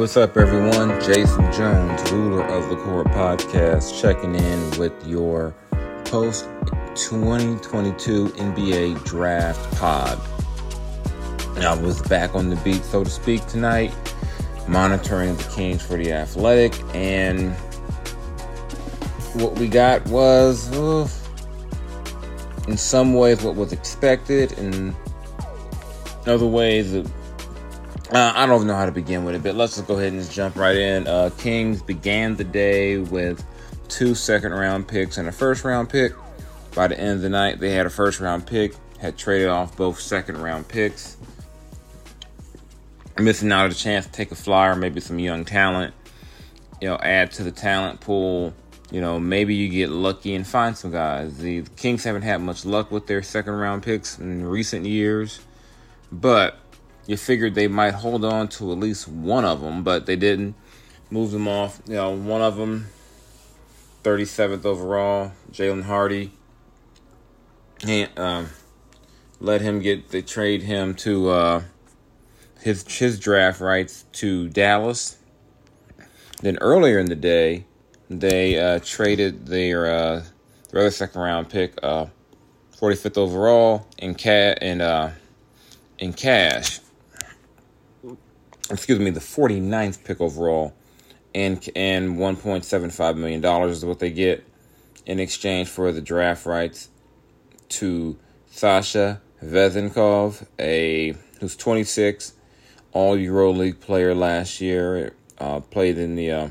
What's up, everyone? Jason Jones, ruler of the Court Podcast, checking in with your post 2022 NBA Draft Pod. I was back on the beat, so to speak, tonight, monitoring the Kings for the Athletic, and what we got was, in some ways, what was expected, and other ways, it uh, I don't know how to begin with it, but let's just go ahead and just jump right in. Uh, Kings began the day with two second round picks and a first round pick. By the end of the night, they had a first round pick, had traded off both second round picks, missing out a chance to take a flyer, maybe some young talent, you know, add to the talent pool. You know, maybe you get lucky and find some guys. The Kings haven't had much luck with their second round picks in recent years, but you figured they might hold on to at least one of them, but they didn't. Move them off. You know, one of them, 37th overall, Jaden Hardy. Um, let him get. They trade him to uh, his his draft rights to Dallas. Then earlier in the day, they uh, traded their uh, their other second round pick, uh, 45th overall, in cat and uh, in cash excuse me, the 49th pick overall, and and 1.75 million dollars is what they get in exchange for the draft rights to Sasha Vezenkov, a who's 26, All EuroLeague player last year, uh, played in the uh,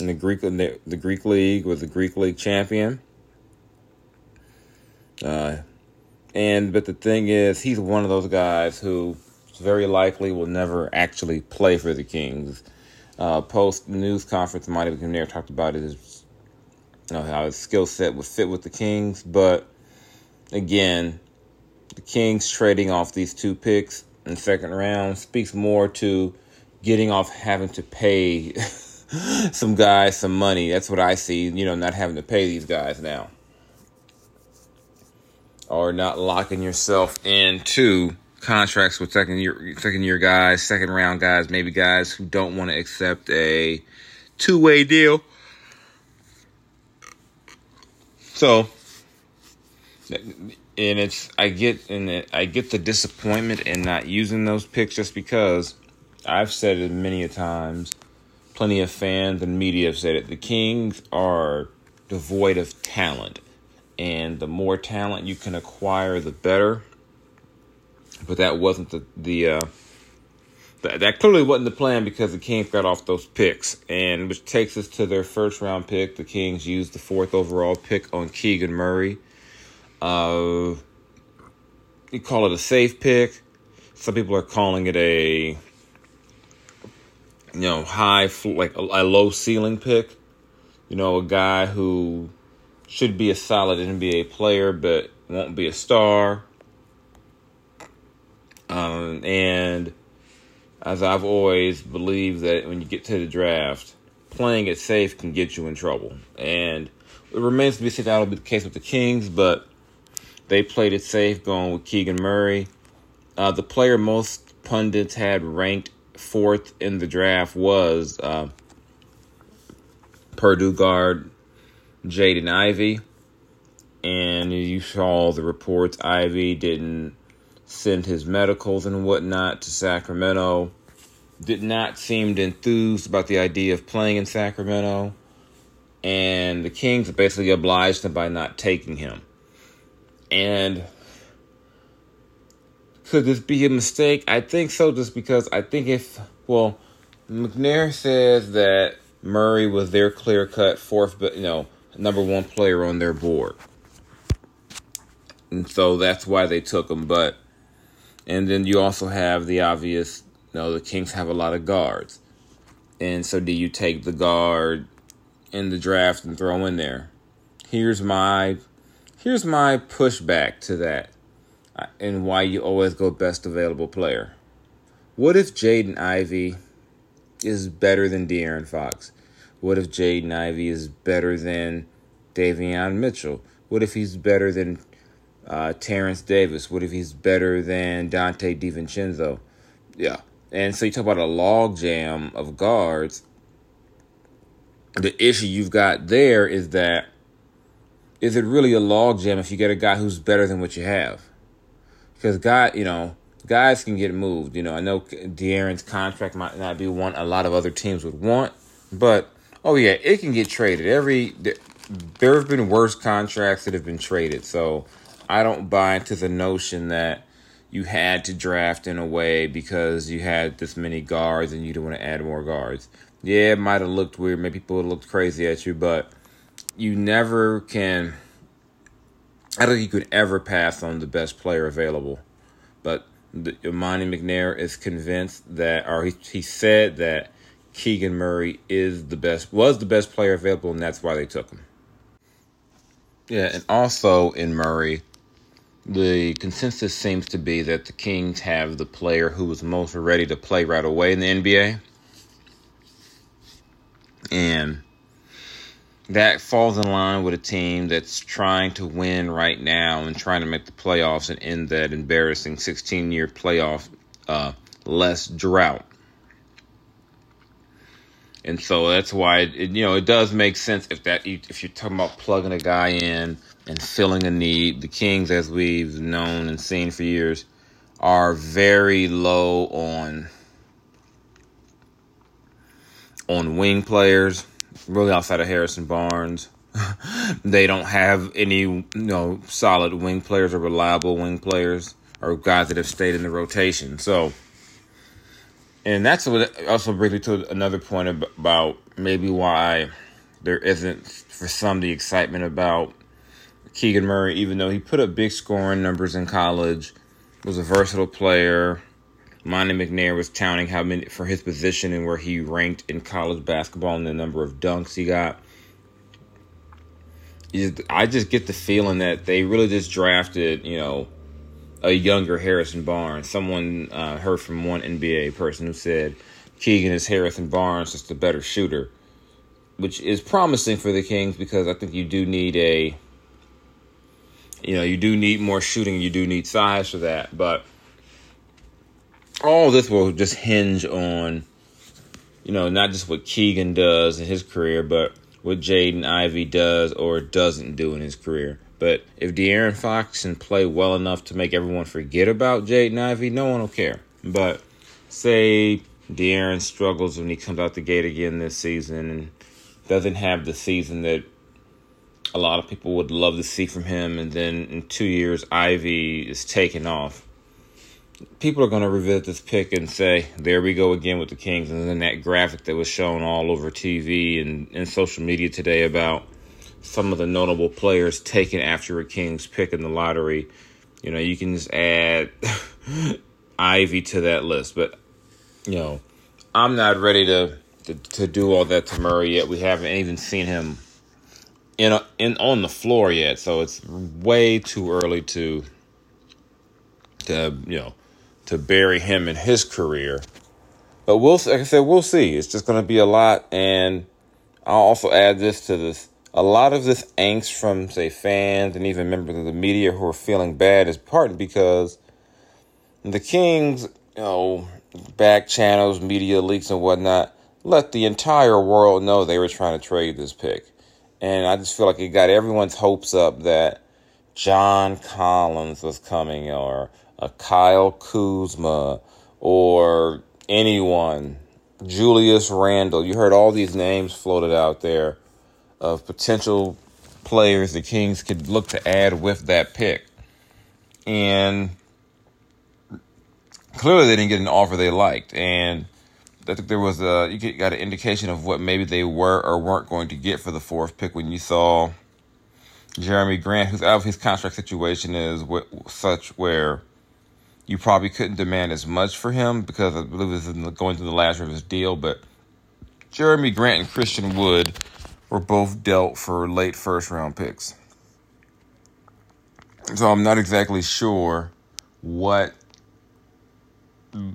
in the Greek in the, the Greek league, was the Greek league champion. Uh, and but the thing is, he's one of those guys who very likely will never actually play for the Kings. Uh, post news conference, Monte McNair talked about his, you know, how his skill set would fit with the Kings, but again, the Kings trading off these two picks in second round speaks more to getting off having to pay some guys some money. That's what I see, you know, not having to pay these guys now. Or not locking yourself into contracts with second year second year guys, second round guys, maybe guys who don't want to accept a two way deal. So, and it's I get and I get the disappointment in not using those picks just because I've said it many a times. Plenty of fans and media have said it. The Kings are devoid of talent, and the more talent you can acquire, the better but that wasn't the the uh, that, that clearly wasn't the plan because the Kings got off those picks, and which takes us to their first round pick. The Kings used the fourth overall pick on Keegan Murray. Uh, you call it a safe pick. Some people are calling it a you know high like a, a low ceiling pick. You know, a guy who should be a solid NBA player but won't be a star um, and as I've always believed that when you get to the draft, playing it safe can get you in trouble. And it remains to be seen that'll be the case with the Kings, but they played it safe going with Keegan Murray. Uh, the player most pundits had ranked fourth in the draft was uh, Purdue guard Jaden Ivey. And you saw the reports Ivey didn't send his medicals and whatnot to Sacramento. Did not seem enthused about the idea of playing in Sacramento. And the Kings basically obliged him by not taking him. And could this be a mistake? I think so, just because I think if, well, McNair says that Murray was their clear cut fourth, you know, number one player on their board. And so that's why they took him. But, and then you also have the obvious, you know, the Kings have a lot of guards. And so do you take the guard in the draft and throw in there? Here's my, here's my pushback to that uh, and why you always go best available player. What if Jaden Ivey is better than De'Aaron Fox? What if Jaden Ivey is better than Davion Mitchell? What if he's better than uh, Terrence Davis? What if he's better than Donte DiVincenzo? Yeah. And so you talk about a logjam of guards. The issue you've got there is that is it really a logjam if you get a guy who's better than what you have? because guy, you know, guys can get moved. You know, I know De'Aaron's contract might not be one a lot of other teams would want, but oh yeah, it can get traded. Every there have been worse contracts that have been traded, so I don't buy into the notion that you had to draft in a way because you had this many guards and you didn't want to add more guards. Yeah, it might have looked weird. Maybe people would have looked crazy at you, but you never can I don't think you could ever pass on the best player available. But the, Imani McNair is convinced that, or he, he said that Keegan Murray is the best, was the best player available, and that's why they took him. Yeah, and also in Murray, the consensus seems to be that the Kings have the player who was most ready to play right away in the NBA. And that falls in line with a team that's trying to win right now and trying to make the playoffs and end that embarrassing 16 year playoff uh, less drought. And so that's why it, you know it does make sense if that if you're talking about plugging a guy in and filling a need. The Kings, as we've known and seen for years, are very low on on wing players really outside of Harrison Barnes. they don't have any, you know, solid wing players or reliable wing players or guys that have stayed in the rotation. So, and that's what also brings me to another point about maybe why there isn't for some the excitement about Keegan Murray, even though he put up big scoring numbers in college, was a versatile player, Monte McNair was touting how many for his position and where he ranked in college basketball and the number of dunks he got. I just get the feeling that they really just drafted, you know, a younger Harrison Barnes. Someone uh, heard from one NBA person who said Keegan is Harrison Barnes, just a better shooter, which is promising for the Kings because I think you do need a, you know, you do need more shooting. You do need size for that, but all this will just hinge on, you know, not just what Keegan does in his career, but what Jaden Ivey does or doesn't do in his career. But if De'Aaron Fox can play well enough to make everyone forget about Jaden Ivey, no one will care. But say De'Aaron struggles when he comes out the gate again this season and doesn't have the season that a lot of people would love to see from him, and then in two years Ivey is taken off people are going to revisit this pick and say, there we go again with the Kings. And then that graphic that was shown all over TV and, and social media today about some of the notable players taken after a Kings pick in the lottery. You know, you can just add Ivey to that list. But, you know, I'm not ready to, to, to do all that to Murray yet. We haven't even seen him in, a, in on the floor yet. So it's way too early to, to you know, to bury him in his career. But we'll, like I said, we'll see. It's just going to be a lot. And I'll also add this to this. A lot of this angst from, say, fans and even members of the media who are feeling bad is partly because the Kings, you know, back channels, media leaks, and whatnot, let the entire world know they were trying to trade this pick. And I just feel like it got everyone's hopes up that John Collins was coming, or a Kyle Kuzma, or anyone, Julius Randle. You heard all these names floated out there of potential players the Kings could look to add with that pick. And clearly they didn't get an offer they liked. And I think there was a, you got an indication of what maybe they were or weren't going to get for the fourth pick when you saw Jerami Grant, who's out of his contract situation is such where you probably couldn't demand as much for him because I believe this is going through the last year of his deal. But Jerami Grant and Christian Wood were both dealt for late first round picks. So I'm not exactly sure what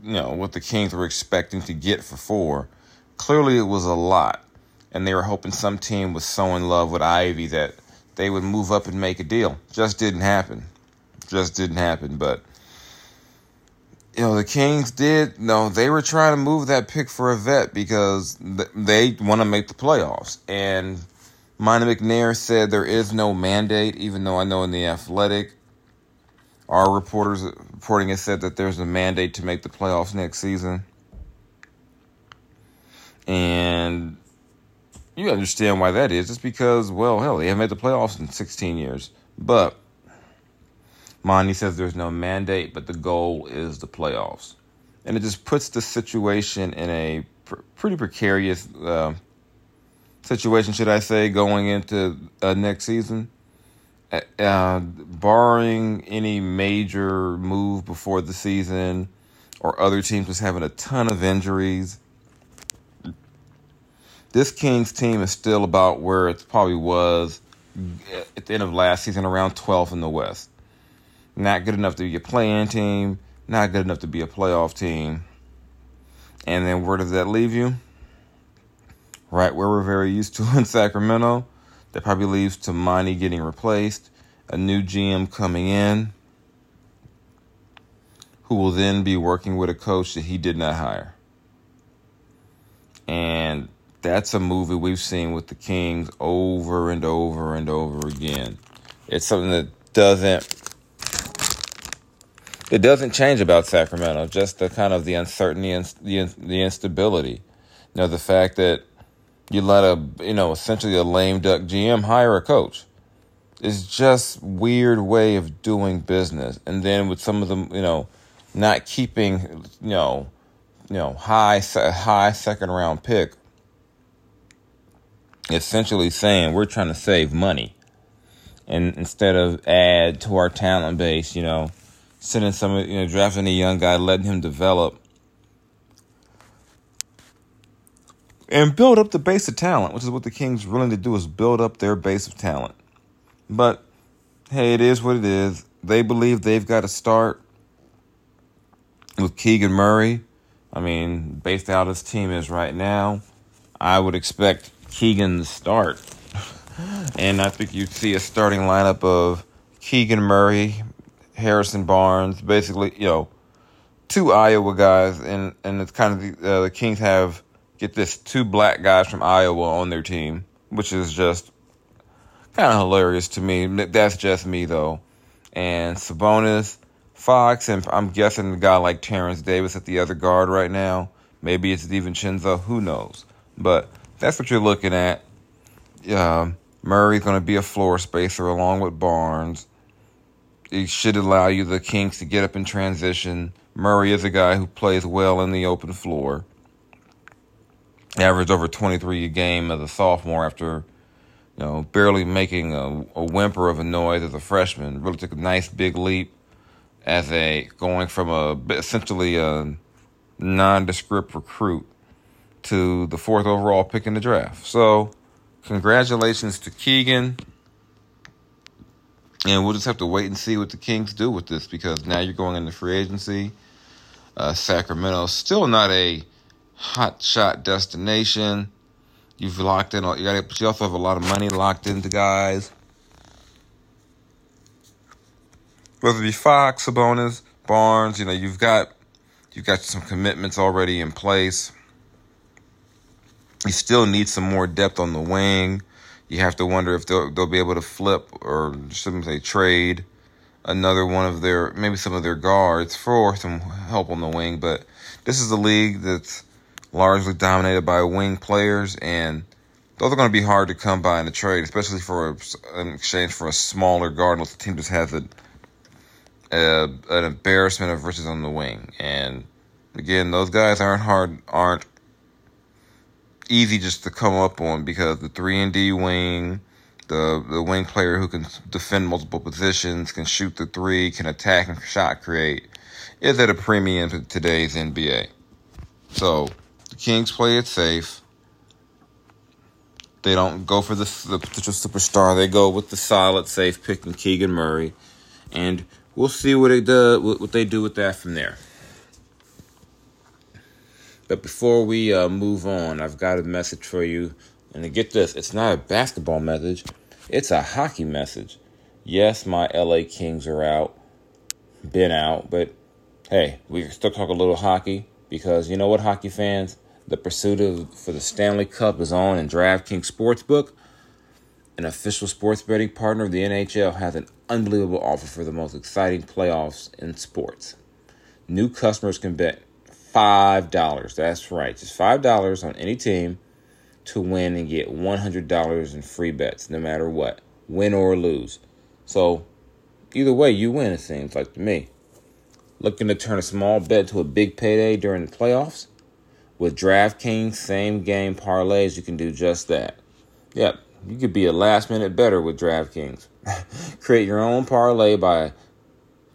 you know what the Kings were expecting to get for four. Clearly, it was a lot, and they were hoping some team was so in love with Ivey that they would move up and make a deal. Just didn't happen. Just didn't happen. But you know, the Kings did. No, they were trying to move that pick for a vet because they want to make the playoffs. And Monte McNair said there is no mandate, even though I know in the Athletic, our reporters reporting it said that there's a mandate to make the playoffs next season. And you understand why that is. It's because, well, hell, they haven't made the playoffs in 16 years. But Monte says there's no mandate, but the goal is the playoffs. And it just puts the situation in a pr- pretty precarious uh, situation, should I say, going into uh, next season. Uh, uh, barring any major move before the season or other teams just having a ton of injuries, this Kings team is still about where it probably was at the end of last season, around 12th in the West. Not good enough to be a play-in team, not good enough to be a playoff team. And then where does that leave you? Right where we're very used to in Sacramento. That probably leaves to Monte getting replaced, a new GM coming in, who will then be working with a coach that he did not hire. And that's a movie we've seen with the Kings over and over and over again. It's something that doesn't it doesn't change about Sacramento. Just the kind of the uncertainty and the the instability. You know, the fact that you let a you know essentially a lame duck GM hire a coach. It's just weird way of doing business. And then with some of them, you know, not keeping you know you know high high second round pick essentially saying we're trying to save money and instead of add to our talent base, you know, sending some, you know, drafting a young guy, letting him develop and build up the base of talent, which is what the Kings willing to do is build up their base of talent. But hey, it is what it is. They believe they've got to start with Keegan Murray. I mean, based out his team is right now, I would expect Keegan to start. and I think you'd see a starting lineup of Keegan Murray, Harrison Barnes, basically, you know, two Iowa guys, and and it's kind of the, uh, the Kings have get this two black guys from Iowa on their team, which is just kind of hilarious to me. That's just me though. And Sabonis, Fox, and I'm guessing a guy like Terrence Davis at the other guard right now. Maybe it's DiVincenzo. Who knows? But that's what you're looking at. Um, Murray's going to be a floor spacer along with Barnes. It should allow you, the Kings, to get up in transition. Murray is a guy who plays well in the open floor. Averaged over 23 a game as a sophomore after, you know, barely making a, a whimper of a noise as a freshman. Really took a nice big leap as a going from a essentially a nondescript recruit to the fourth overall pick in the draft. So, congratulations to Keegan. And we'll just have to wait and see what the Kings do with this because now you're going into free agency. Uh, Sacramento still not a hot shot destination. You've locked in, you got, but you also have a lot of money locked into guys. Whether it be Fox, Sabonis, Barnes, you know, you've got you've got some commitments already in place. You still need some more depth on the wing. You have to wonder if they'll they'll be able to flip or shouldn't say trade another one of their maybe some of their guards for some help on the wing. But this is a league that's largely dominated by wing players, and those are going to be hard to come by in a trade, especially for a, an exchange for a smaller guard. Unless the team just has a, a an embarrassment of riches on the wing, and again, those guys aren't hard aren't easy just to come up on because the three and D wing, the the wing player who can defend multiple positions, can shoot the three, can attack and shot create, is at a premium to today's NBA. So Kings play it safe. They don't go for the, the potential superstar. They go with the solid, safe pick in Keegan Murray, and we'll see what they do. What they do with that from there. But before we uh, move on, I've got a message for you. And to get this, it's not a basketball message, it's a hockey message. Yes, my LA Kings are out, been out, but hey, we can still talk a little hockey because you know what, hockey fans? The pursuit of, for the Stanley Cup is on, and DraftKings Sportsbook, an official sports betting partner of the NHL, has an unbelievable offer for the most exciting playoffs in sports. New customers can bet $5. That's right, just $5 on any team to win and get $100 in free bets, no matter what, win or lose. So, either way, you win, it seems like to me. Looking to turn a small bet to a big payday during the playoffs? With DraftKings same game parlays, you can do just that. Yep, you could be a last minute better with DraftKings. Create your own parlay by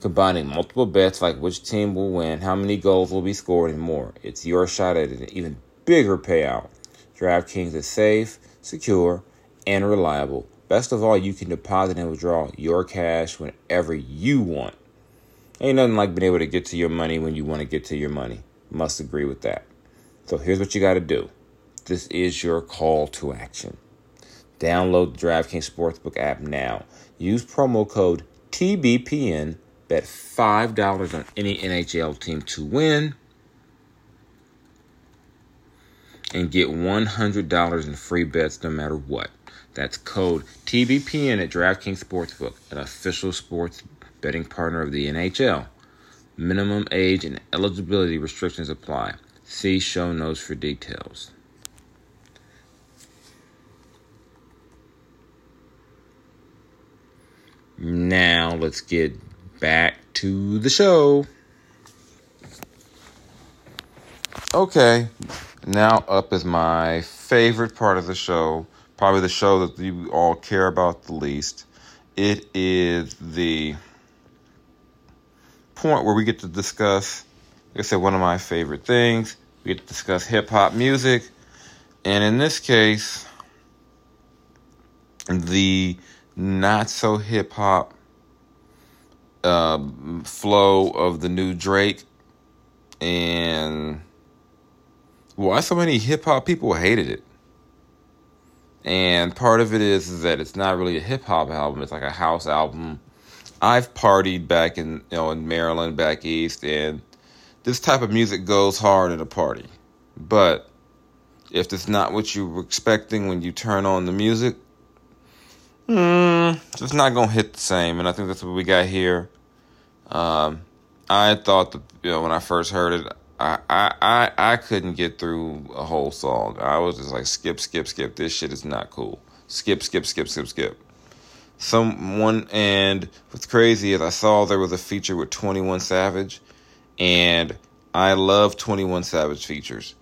combining multiple bets like which team will win, how many goals will be scored, and more. It's your shot at an even bigger payout. DraftKings is safe, secure, and reliable. Best of all, you can deposit and withdraw your cash whenever you want. Ain't nothing like being able to get to your money when you want to get to your money. Must agree with that. So here's what you got to do. This is your call to action. Download the DraftKings Sportsbook app now. Use promo code TBPN Bet $5 on any NHL team to win and get $100 in free bets no matter what. That's code TBPN at DraftKings Sportsbook, an official sports betting partner of the NHL. Minimum age and eligibility restrictions apply. See show notes for details. Now let's get back to the show. Okay, now up is my favorite part of the show, probably the show that you all care about the least. It is the point where we get to discuss, like I said, one of my favorite things. We get to discuss hip hop music, and in this case, the not so hip hop uh, flow of the new Drake and why so many hip hop people hated it. And part of it is, is that it's not really a hip hop album, it's like a house album. I've partied back in you know in Maryland back east and this type of music goes hard at a party. But if it's not what you were expecting when you turn on the music, mm, it's not gonna hit the same. And I think that's what we got here. Um, I thought that you know when I first heard it, I, I I I couldn't get through a whole song. I was just like skip, skip, skip. This shit is not cool. Skip, skip, skip, skip, skip. Someone and what's crazy is I saw there was a feature with Twenty One Savage, and I love Twenty One Savage features.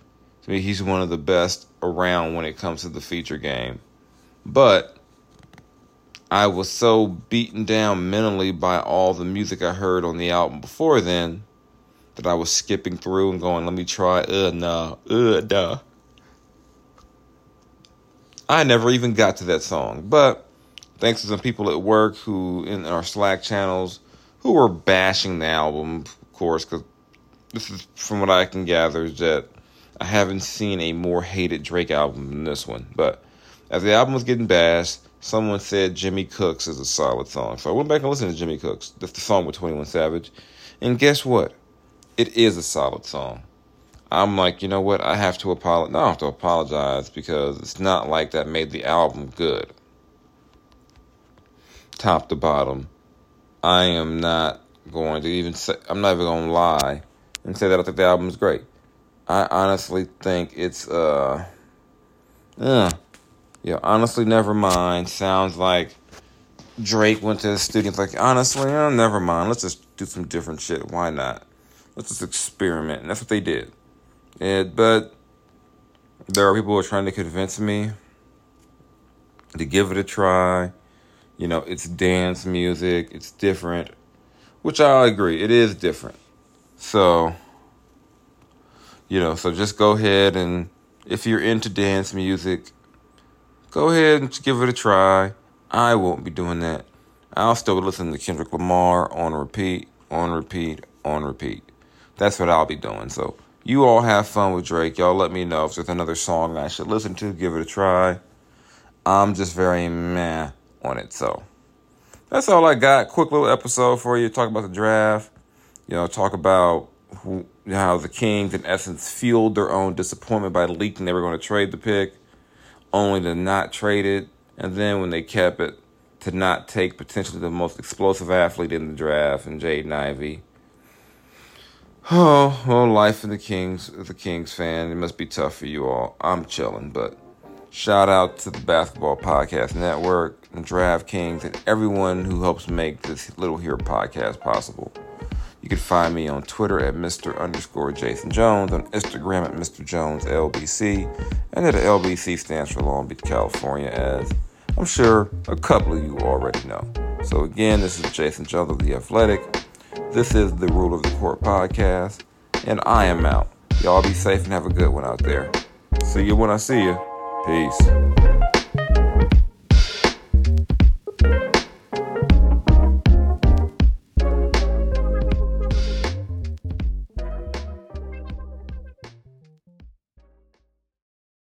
To me, he's one of the best around when it comes to the feature game. But I was so beaten down mentally by all the music I heard on the album before then that I was skipping through and going, let me try, uh, nah, uh, duh. I never even got to that song, but thanks to some people at work who, in our Slack channels, who were bashing the album, course, because this is, from what I can gather, is that I haven't seen a more hated Drake album than this one. But as the album was getting bashed, someone said Jimmy Cooks is a solid song. So I went back and listened to Jimmy Cooks. That's the song with 21 Savage. And guess what? It is a solid song. I'm like, you know what? I have to apologize. No, I have to apologize because it's not like that made the album good. top to bottom. I am not going to even say, I'm not even going to lie and say that I think the album is great. I honestly think it's, uh, yeah, yeah, honestly, never mind. Sounds like Drake went to the studio like, honestly, oh, never mind. Let's just do some different shit. Why not? Let's just experiment. And that's what they did. And, but there are people who are trying to convince me to give it a try. You know, it's dance music, it's different, which I agree, it is different. So, you know, so just go ahead and if you're into dance music, go ahead and give it a try. I won't be doing that. I'll still listen to Kendrick Lamar on repeat, on repeat, on repeat. That's what I'll be doing. So you all have fun with Drake. Y'all let me know if there's another song I should listen to, give it a try. I'm just very meh on it. So that's all I got. Quick little episode for you. Talk about the draft. You know, talk about who, how the Kings, in essence, fueled their own disappointment by leaking they were going to trade the pick, only to not trade it. And then when they kept it, to not take potentially the most explosive athlete in the draft and Jaden Ivey. Oh, well, life in the Kings, a Kings fan, it must be tough for you all. I'm chilling, but shout out to the Basketball Podcast Network and DraftKings and everyone who helps make this Little Hero podcast possible. You can find me on Twitter at Mr. underscore Jason Jones, on Instagram at Mr. Jones LBC, and that LBC stands for Long Beach, California, as I'm sure a couple of you already know. So again, this is Jason Jones of The Athletic. This is the Rule of the Court podcast, and I am out. Y'all be safe and have a good one out there. See you when I see you. Peace.